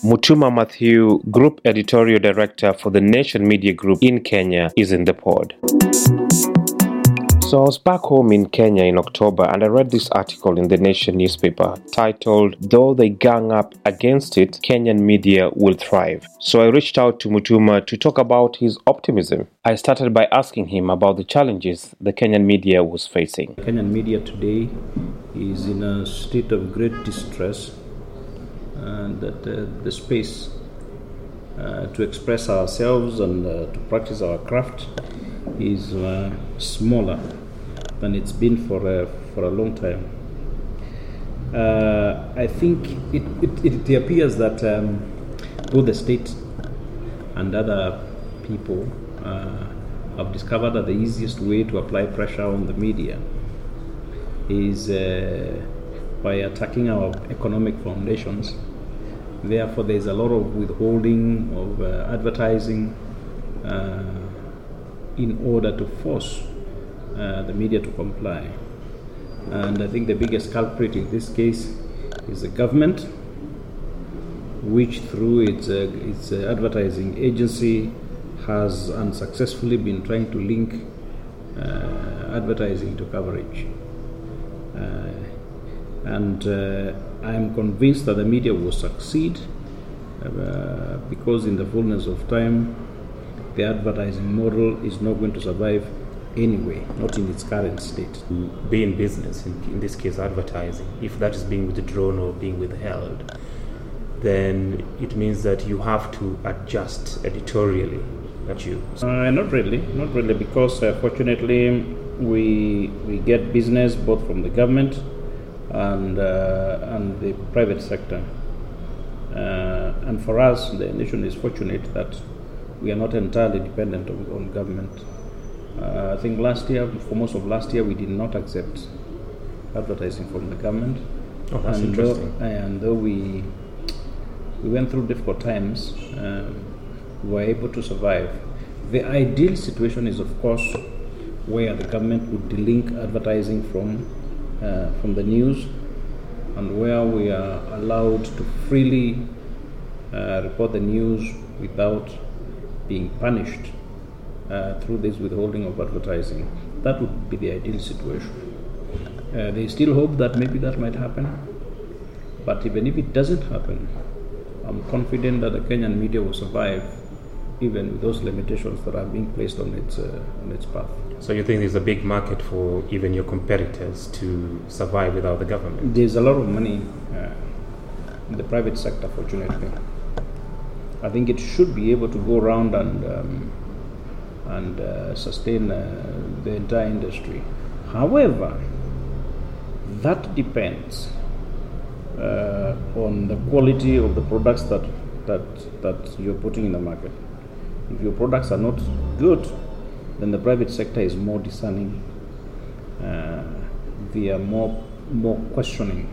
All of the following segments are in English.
Mutuma Mathiu, Group Editorial Director for the Nation Media Group in Kenya, is in the pod. So I was back home in Kenya in October and I read this article in the Nation newspaper titled, Though They Gang Up Against It, Kenyan Media Will Thrive. So I reached out to Mutuma to talk about his optimism. I started by asking him about the challenges the Kenyan media was facing. Kenyan media today is in a state of great distress and that uh, the space uh, to express ourselves and uh, to practice our craft is uh, smaller than it's been for a, for a long time. Uh, I think it, it, it appears that um, both the state and other people uh, have discovered that the easiest way to apply pressure on the media is uh, by attacking our economic foundations. Therefore, there's a lot of withholding of uh, advertising uh, in order to force uh, the media to comply. And I think the biggest culprit in this case is the government, which through its, uh, its uh, advertising agency has unsuccessfully been trying to link uh, advertising to coverage. And I am convinced that the media will succeed because, in the fullness of time, the advertising model is not going to survive anyway, not in its current state. Be in business, in, in this case advertising, if that is being withdrawn or being withheld, then it means that you have to adjust editorially. That you? Uh, not really, not really, because uh, fortunately we we get business both from the government and uh, and the private sector. Uh, and for us, the nation is fortunate that we are not entirely dependent on, on government. Uh, I think last year, for most of last year, we did not accept advertising from the government. Oh, that's and interesting. Though, and though we we went through difficult times, um, we were able to survive. The ideal situation is, of course, where the government would delink advertising from from the news, and where we are allowed to freely uh, report the news without being punished uh, through this withholding of advertising. That would be the ideal situation. Uh, they still hope that maybe that might happen, but even if it doesn't happen, I'm confident that the Kenyan media will survive even with those limitations that are being placed on its, uh, on its path. So you think there's a big market for even your competitors to survive without the government? There's a lot of money uh, in the private sector, fortunately. I think it should be able to go around and um, and uh, sustain uh, the entire industry. However, that depends uh, on the quality of the products that, that, that you're putting in the market. If your products are not good, then the private sector is more discerning. Uh, they are more, more questioning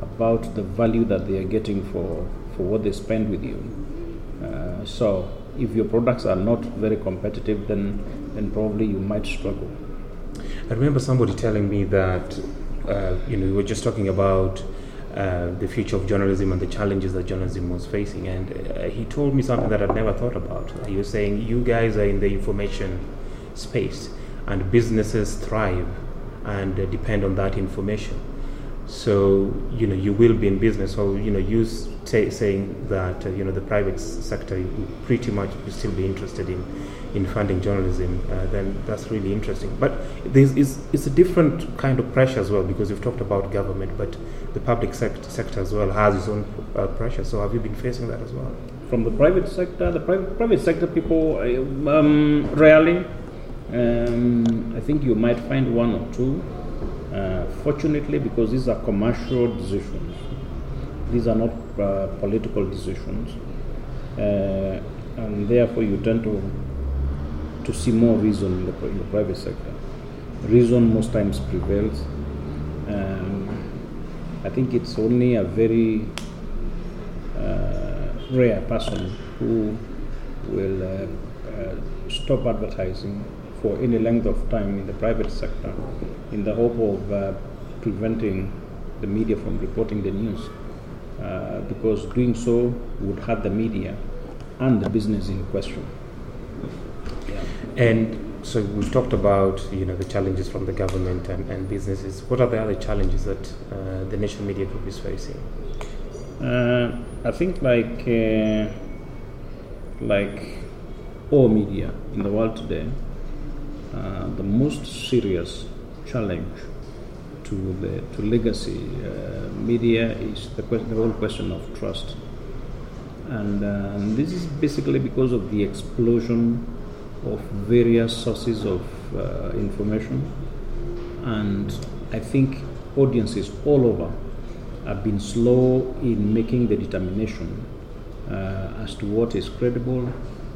about the value that they are getting for, for what they spend with you. Uh, so, if your products are not very competitive, then, then probably you might struggle. I remember somebody telling me that, uh, you know, we were just talking about uh, the future of journalism and the challenges that journalism was facing, and uh, he told me something that I'd never thought about. He was saying, You guys are in the information space, and businesses thrive and uh, depend on that information. So, you know, you will be in business. or you know, you say, saying that, uh, you know, the private sector pretty much will still be interested in, in funding journalism, uh, then that's really interesting. But there's, is, it's a different kind of pressure as well because you've talked about government, but the public sector, sector as well has its own uh, pressure. So have you been facing that as well? From the private sector, the private, private sector people um, rarely. Um, I think you might find one or two. Uh, fortunately, because these are commercial decisions, these are not uh, political decisions, uh, and therefore you tend to to see more reason in the, in the private sector. Reason most times prevails. Um, I think it's only a very uh, rare person who will uh, stop advertising for any length of time in the private sector in the hope of uh, preventing the media from reporting the news. uh, because doing so would hurt the media and the business in question. And so we've talked about you know the challenges from the government and, and businesses. What are the other challenges that uh, the National Media Group is facing? Uh, I think like uh, like all media in the world today, uh, the most serious challenge to the to legacy uh, media is the, que- the whole question of trust, and um, this is basically because of the explosion of various sources of uh, information, and I think audiences all over have been slow in making the determination uh, as to what is credible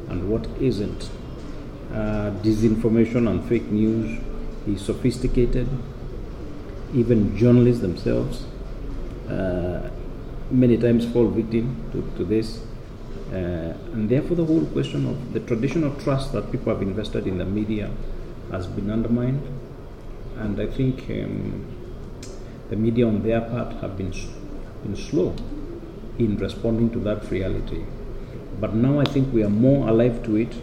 and what isn't. Uh, disinformation and fake news is sophisticated. Even journalists themselves uh, many times fall victim to, to this. Uh, and therefore, the whole question of the traditional trust that people have invested in the media has been undermined. And I think um, the media, on their part, have been, been slow in responding to that reality. But now I think we are more alive to it,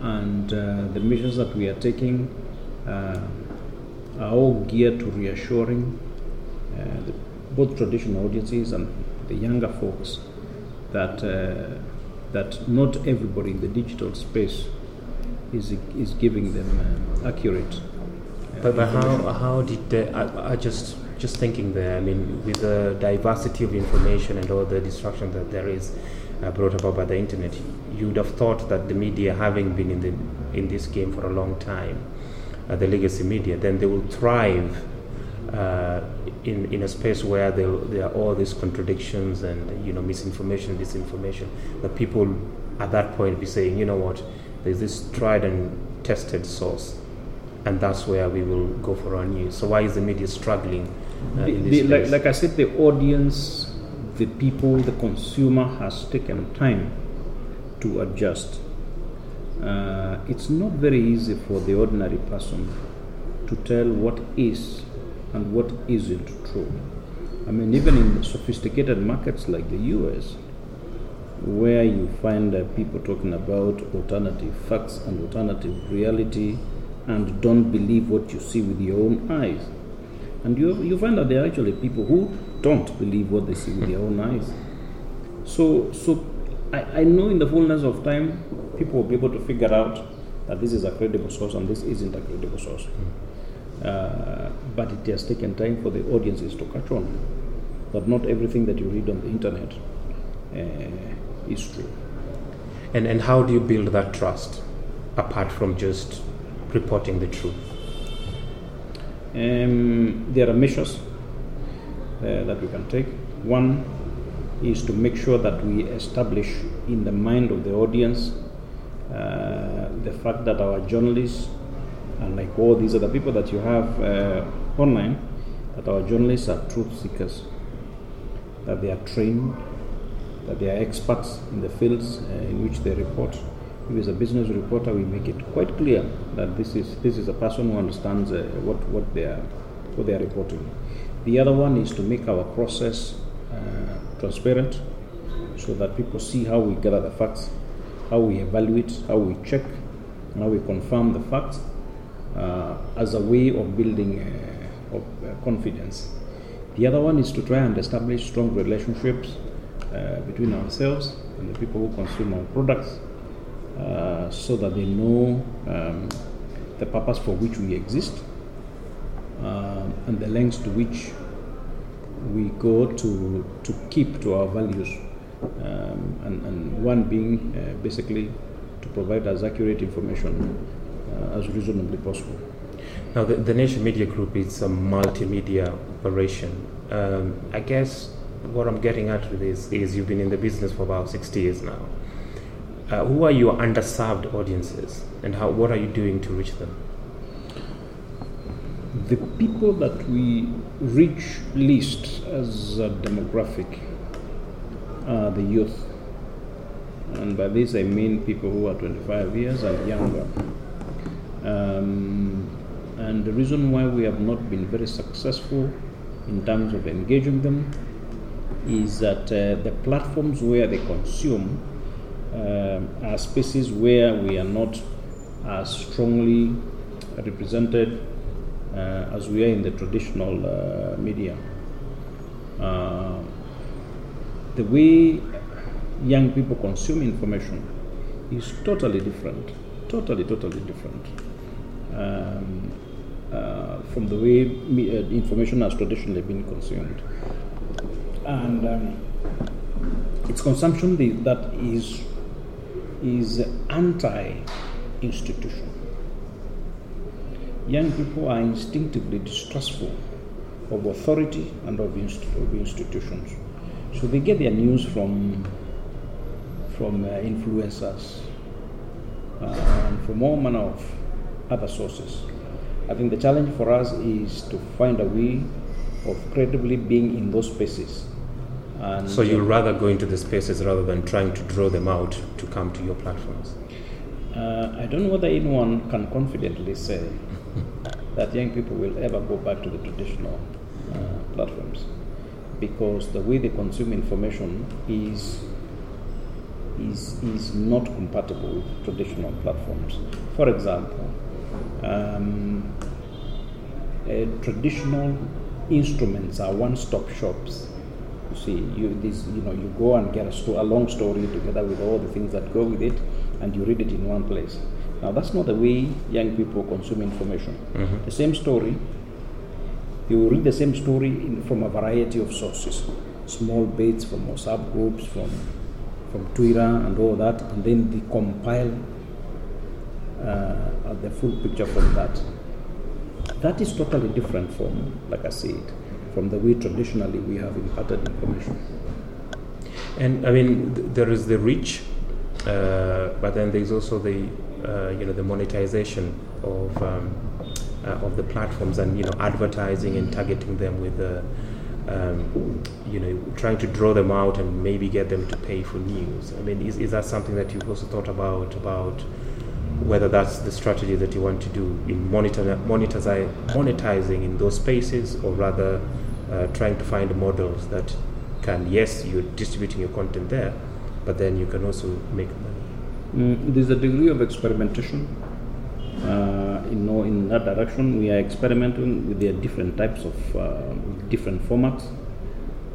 and uh, the measures that we are taking uh, are all geared to reassuring uh, the, both traditional audiences and the younger folks that uh, that not everybody in the digital space is is giving them uh, accurate. But, but how, how did the, I, I just just thinking there? I mean, with the diversity of information and all the distraction that there is uh, brought about by the internet, you would have thought that the media, having been in the in this game for a long time, uh, the legacy media, then they will thrive uh, in in a space where there there are all these contradictions and you know misinformation, disinformation. That people at that point be saying, you know what, there's this tried and tested source and that's where we will go for our news. So why is the media struggling uh, The- in the- this like, like I said, the audience, the people, the consumer has taken time to adjust. Uh, it's not very easy for the ordinary person to tell what is and what isn't true. I mean, even in sophisticated markets like the US, where you find uh, people talking about alternative facts and alternative reality and don't believe what you see with your own eyes. And you, you find that there are actually people who don't believe what they see with their own eyes. So, so I, I know in the fullness of time, people will be able to figure out that this is a credible source and this isn't a credible source. Uh, but it has taken time for the audiences to catch on that not everything that you read on the internet uh, is true. and and how do you build that trust apart from just reporting the truth? Um, there are measures uh, that we can take. One is to make sure that we establish in the mind of the audience uh, the fact that our journalists, and like all these other people that you have uh, online, that our journalists are truth seekers, that they are trained, that they are experts in the fields uh, in which they report. If it's a business reporter, we make it quite clear that this is this is a person who understands uh, what what they are what they are reporting. The other one is to make our process transparent, so that people see how we gather the facts, how we evaluate, how we check, how we confirm the facts uh, as a way of building uh, of uh, confidence. The other one is to try and establish strong relationships uh, between ourselves and the people who consume our products uh, so that they know um, the purpose for which we exist uh, and the lengths to which we go to, to keep to our values. Um, and, and one being uh, basically to provide as accurate information uh, as reasonably possible. Now, the, the Nation Media Group is a multimedia operation. Um, I guess what I'm getting at with this is you've been in the business for about 60 years now. Uh, who are your underserved audiences, and how what are you doing to reach them? The people that we reach least as a demographic are the youth. And by this I mean people who are 25 years and younger. Um, and the reason why we have not been very successful in terms of engaging them is that uh, the platforms where they consume um, are spaces where we are not as strongly represented uh, as we are in the traditional uh, media. Uh, the way young people consume information is totally different, totally, totally different um, uh, from the way me, uh, information has traditionally been consumed. And um, it's consumption that is, is anti institution. Young people are instinctively distrustful of authority and of, inst- of institutions. So they get their news from, from uh, influencers uh, and from all manner of other sources. I think the challenge for us is to find a way of credibly being in those spaces. And So you'd rather go into the spaces rather than trying to draw them out to come to your platforms. Uh, I don't know whether anyone can confidently say that young people will ever go back to the traditional uh, platforms because the way they consume information is is is not compatible with traditional platforms. For example, um, uh, traditional instruments are one-stop shops. You see, you this you know you go and get a, sto- a long story together with all the things that go with it, and you read it in one place. Now that's not the way young people consume information. The same story, you will read the same story in, from a variety of sources, small bits from WhatsApp groups, from from Twitter and all that, and then they compile uh, the full picture from that. That is totally different from, like I said, from the way traditionally we have imparted information. And I mean, th- there is the reach, uh, but then there's also the uh, you know the monetization of um, uh, of the platforms and you know advertising and targeting them with the um, you know trying to draw them out and maybe get them to pay for news. I mean, is, is that something that you've also thought about about whether that's the strategy that you want to do in monitor, monetizing in those spaces or rather uh, trying to find models that can yes you're distributing your content there but then you can also make money Mm, there's a degree of experimentation. Uh, you know, in that direction, we are experimenting with different types of uh, different formats.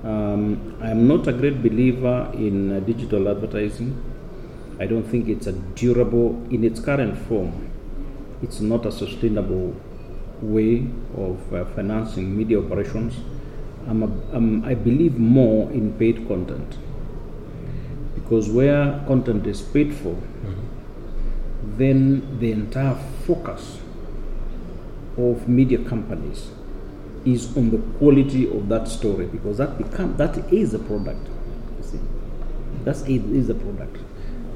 Um, I am not a great believer in uh, digital advertising. I don't think it's a durable in its current form. It's not a sustainable way of uh, financing media operations. I'm a, um, I believe more in paid content because where content is paid for, then the entire focus of media companies is on the quality of that story because that become that is a product. You see, that's it is a product.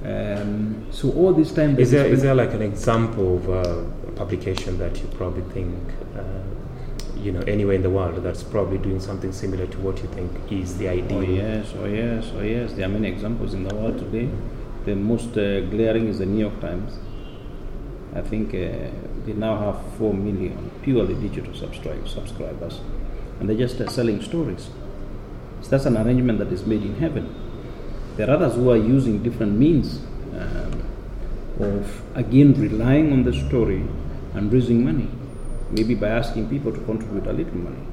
Um, so all this time, is there is there like an example of a publication that you probably think uh, you know anywhere in the world that's probably doing something similar to what you think is the ideal Oh yes, oh yes, oh yes. There are many examples in the world today. The most uh, glaring is the New York Times. I think uh, they now have four million purely digital subscribers, subscribers, and they're just uh, selling stories. So that's an arrangement that is made in heaven. There are others who are using different means um, of again relying on the story and raising money, maybe by asking people to contribute a little money.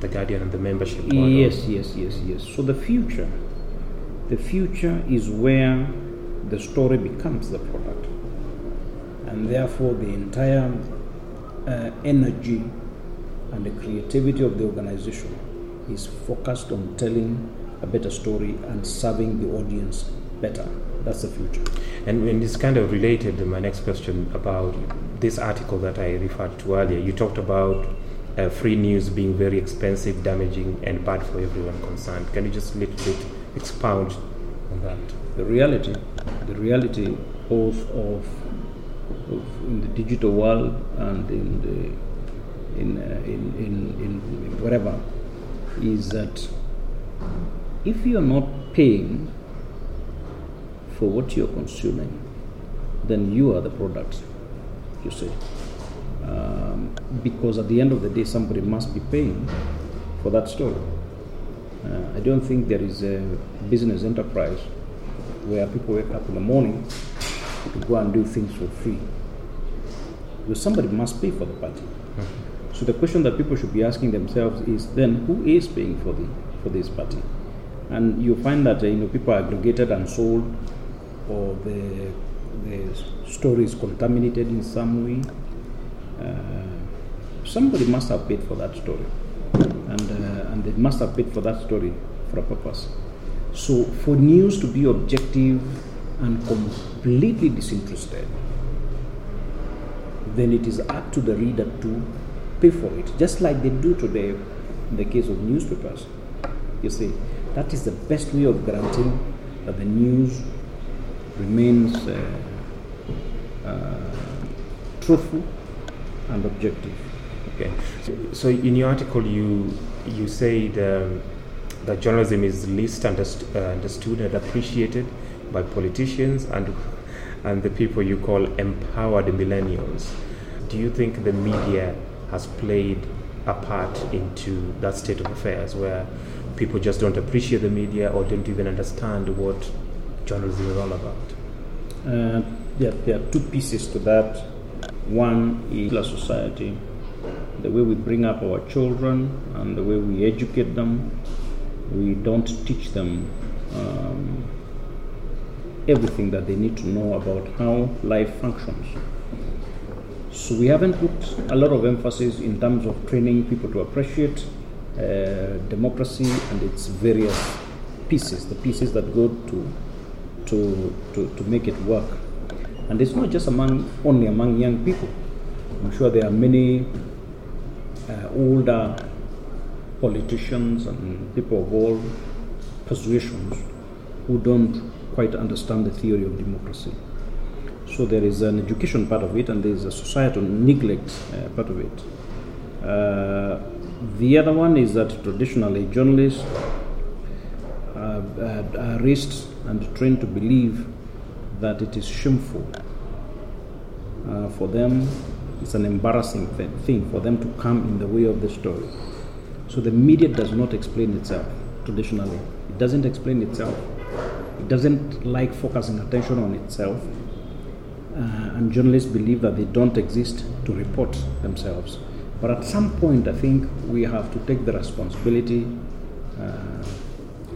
the guardian and the membership. Yes, yes, yes, yes. So the future, the future is where the story becomes the product, and therefore the entire uh, energy and the creativity of the organization is focused on telling a better story and serving the audience better. That's the future. And, and it's kind of related to my next question about this article that I referred to earlier. You talked about uh, free news being very expensive, damaging, and bad for everyone concerned. Can you just a little bit expound on that? the reality, the reality both of, of in the digital world and in the in, uh, in, in, in whatever is that if you are not paying for what you're consuming, then you are the product. You see, um, because at the end of the day, somebody must be paying for that story. Uh, I don't think there is a business enterprise where people wake up in the morning to go and do things for free. Because somebody must pay for the party. Mm-hmm. So the question that people should be asking themselves is then who is paying for the for this party? And you find that uh, you know people are aggregated and sold, or the the story is contaminated in some way. Uh, somebody must have paid for that story, and uh, and they must have paid for that story for a purpose. So for news to be objective and completely disinterested, then it is up to the reader to pay for it, just like they do today in the case of newspapers. You see, that is the best way of guaranteeing that the news remains uh, uh, truthful and objective. Okay. So, in your article, you you said um, that journalism is least underst- uh, understood and appreciated by politicians and and the people you call empowered millennials. Do you think the media has played a part into that state of affairs where people just don't appreciate the media or don't even understand what journalism is all about? Uh, yeah, there are two pieces to that. One is the society, the way we bring up our children and the way we educate them. We don't teach them um, everything that they need to know about how life functions. So we haven't put a lot of emphasis in terms of training people to appreciate uh, democracy and its various pieces, the pieces that go to, to, to, to make it work. And it's not just among only among young people. I'm sure there are many uh, older politicians and people of all persuasions who don't quite understand the theory of democracy. So there is an education part of it, and there is a societal neglect uh, part of it. Uh, the other one is that traditionally journalists raised and trained to believe that it is shameful uh, for them. It's an embarrassing th- thing for them to come in the way of the story. So the media does not explain itself traditionally. It doesn't explain itself it doesn't like focusing attention on itself. Uh, and journalists believe that they don't exist to report themselves. But at some point, I think we have to take the responsibility uh,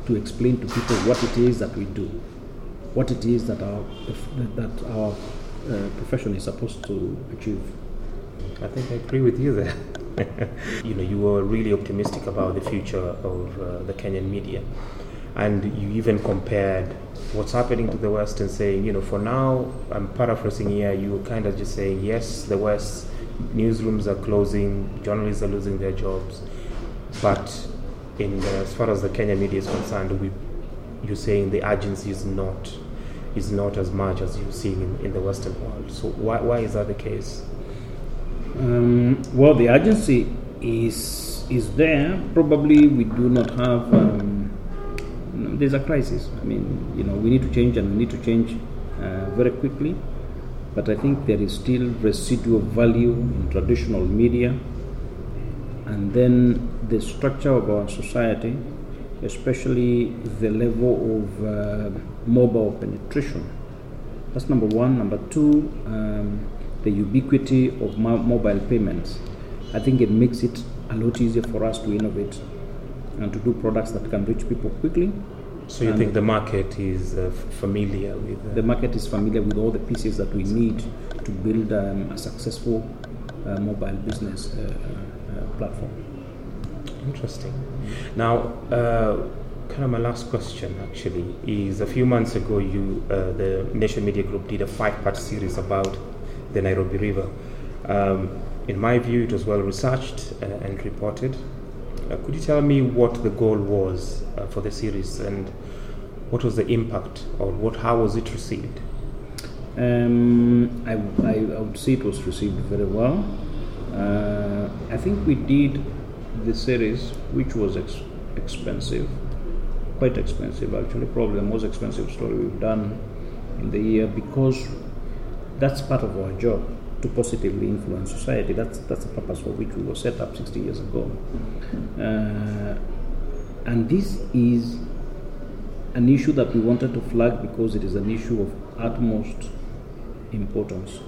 to explain to people what it is that we do, what it is that our that our uh, profession is supposed to achieve. I think I agree with you there. you know, you were really optimistic about the future of uh, the Kenyan media and you even compared what's happening to the West and saying, you know, for now, I'm paraphrasing here, you were kind of just saying, yes, the West newsrooms are closing, journalists are losing their jobs, but as far as the Kenya media is concerned, we, you're saying the urgency is not is not as much as you're seeing in, in the Western world. So why, why is that the case? Um, well, the urgency is is there. Probably we do not have. Um, there's a crisis. I mean, you know, we need to change and we need to change uh, very quickly. But I think there is still residual value in traditional media. And then the structure of our society, especially the level of uh, mobile penetration. That's number one. Number two, um, the ubiquity of mo- mobile payments. I think it makes it a lot easier for us to innovate and to do products that can reach people quickly. So you and think the market is uh, familiar with uh, the market is familiar with all the pieces that we need to build um, a successful uh, mobile business uh, uh, platform. Interesting. Now, uh, kind of my last question actually is: a few months ago, you the Nation Media Group did a five-part series about the Nairobi River. Um, in my view, it was well researched and reported. Uh, could you tell me what the goal was uh, for the series and what was the impact or what how was it received? Um, I, I, I, would say it was received very well. Uh, I think we did the series, which was ex- expensive, quite expensive actually, probably the most expensive story we've done in the year because that's part of our job to positively influence society. That's that's the purpose for which we were set up 60 years ago. Uh, and this is an issue that we wanted to flag because it is an issue of utmost importance.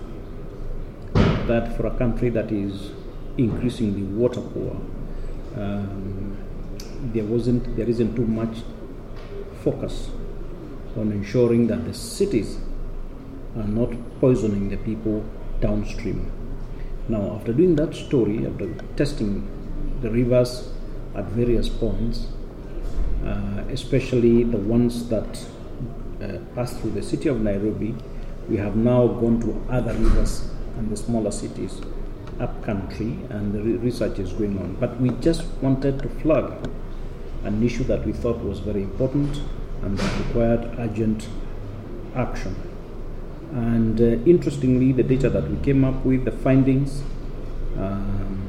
That for a country that is increasingly water poor, um, there wasn't, there isn't too much focus on ensuring that the cities are not poisoning the people downstream. Now, after doing that story, after testing the rivers at various points, uh, especially the ones that uh, pass through the city of Nairobi, we have now gone to other rivers and the smaller cities upcountry, and the re- research is going on. But we just wanted to flag an issue that we thought was very important and that required urgent action. And uh, interestingly, the data that we came up with, the findings, um,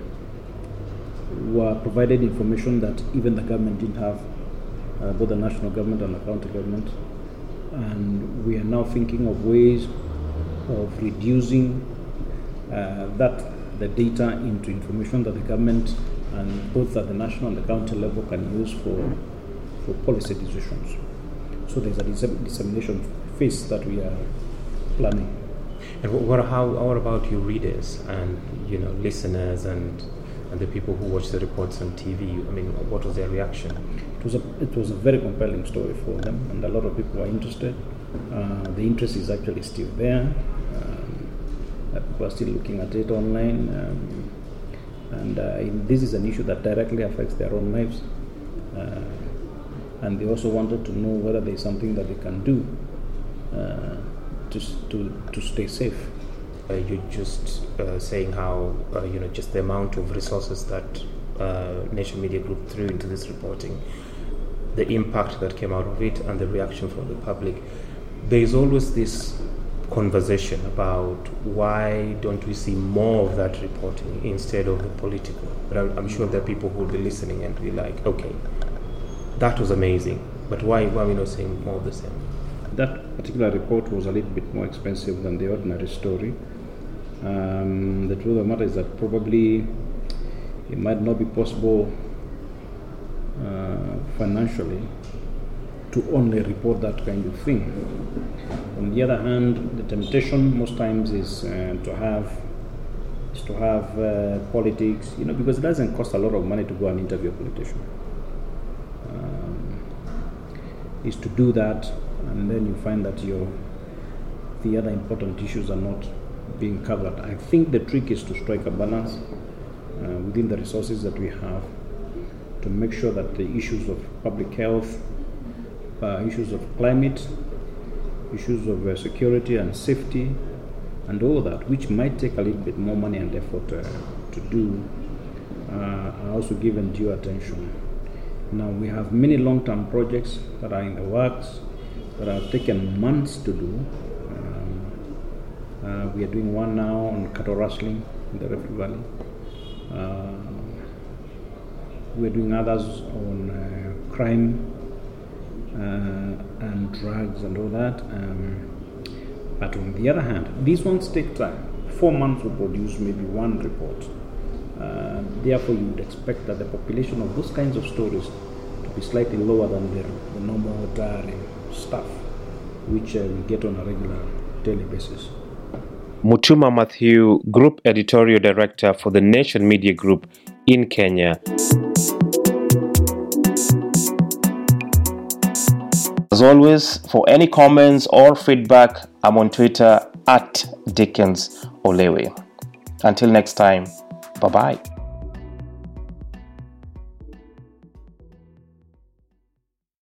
were provided information that even the government didn't have, uh, both the national government and the county government. And we are now thinking of ways of reducing that the data into information that the government and both at the national and the county level can use for for policy decisions. So there's a dissem- dissemination phase that we are planning. And what, how, about your readers and you know listeners and and the people who watch the reports on TV? I mean, what was their reaction? It was a it was a very compelling story for them, and a lot of people are interested. Uh, the interest is actually still there. People are still looking at it online, um, and uh, in- this is an issue that directly affects their own lives. Uh, and they also wanted to know whether there is something that they can do uh, to, to to stay safe. Uh, you're just uh, saying how uh, you know just the amount of resources that uh, Nation Media Group threw into this reporting, the impact that came out of it, and the reaction from the public. There is always this conversation about why don't we see more of that reporting instead of the political. But I'm, I'm sure there are people who will be listening and be like, okay, that was amazing, but why why are we not seeing more of the same? That particular report was a little bit more expensive than the ordinary story. Um, the truth of the matter is that probably it might not be possible uh, financially to only report that kind of thing. On the other hand, the temptation most times is uh, to have is to have uh, politics, you know, because it doesn't cost a lot of money to go and interview a politician. Um, is to do that, and then you find that your the other important issues are not being covered. I think the trick is to strike a balance uh, within the resources that we have to make sure that the issues of public health, uh, issues of climate, issues of uh, security and safety, and all that, which might take a little bit more money and effort uh, to do, uh, are also given due attention. Now we have many long-term projects that are in the works that have taken months to do. Um, uh, we are doing one now on cattle rustling in the Rift Valley. Uh, we are doing others on crime and drugs and all that. Um, but on the other hand, these ones take time. Four months will produce maybe one report. Uh, therefore, you would expect that the population of those kinds of stories to be slightly lower than the, the normal diary stuff, which uh, we get on a regular daily basis. Mutuma Mathiu, Group Editorial Director for the Nation Media Group in Kenya. As always, for any comments or feedback, I'm on Twitter at Dickens Olewe. Until next time, bye bye.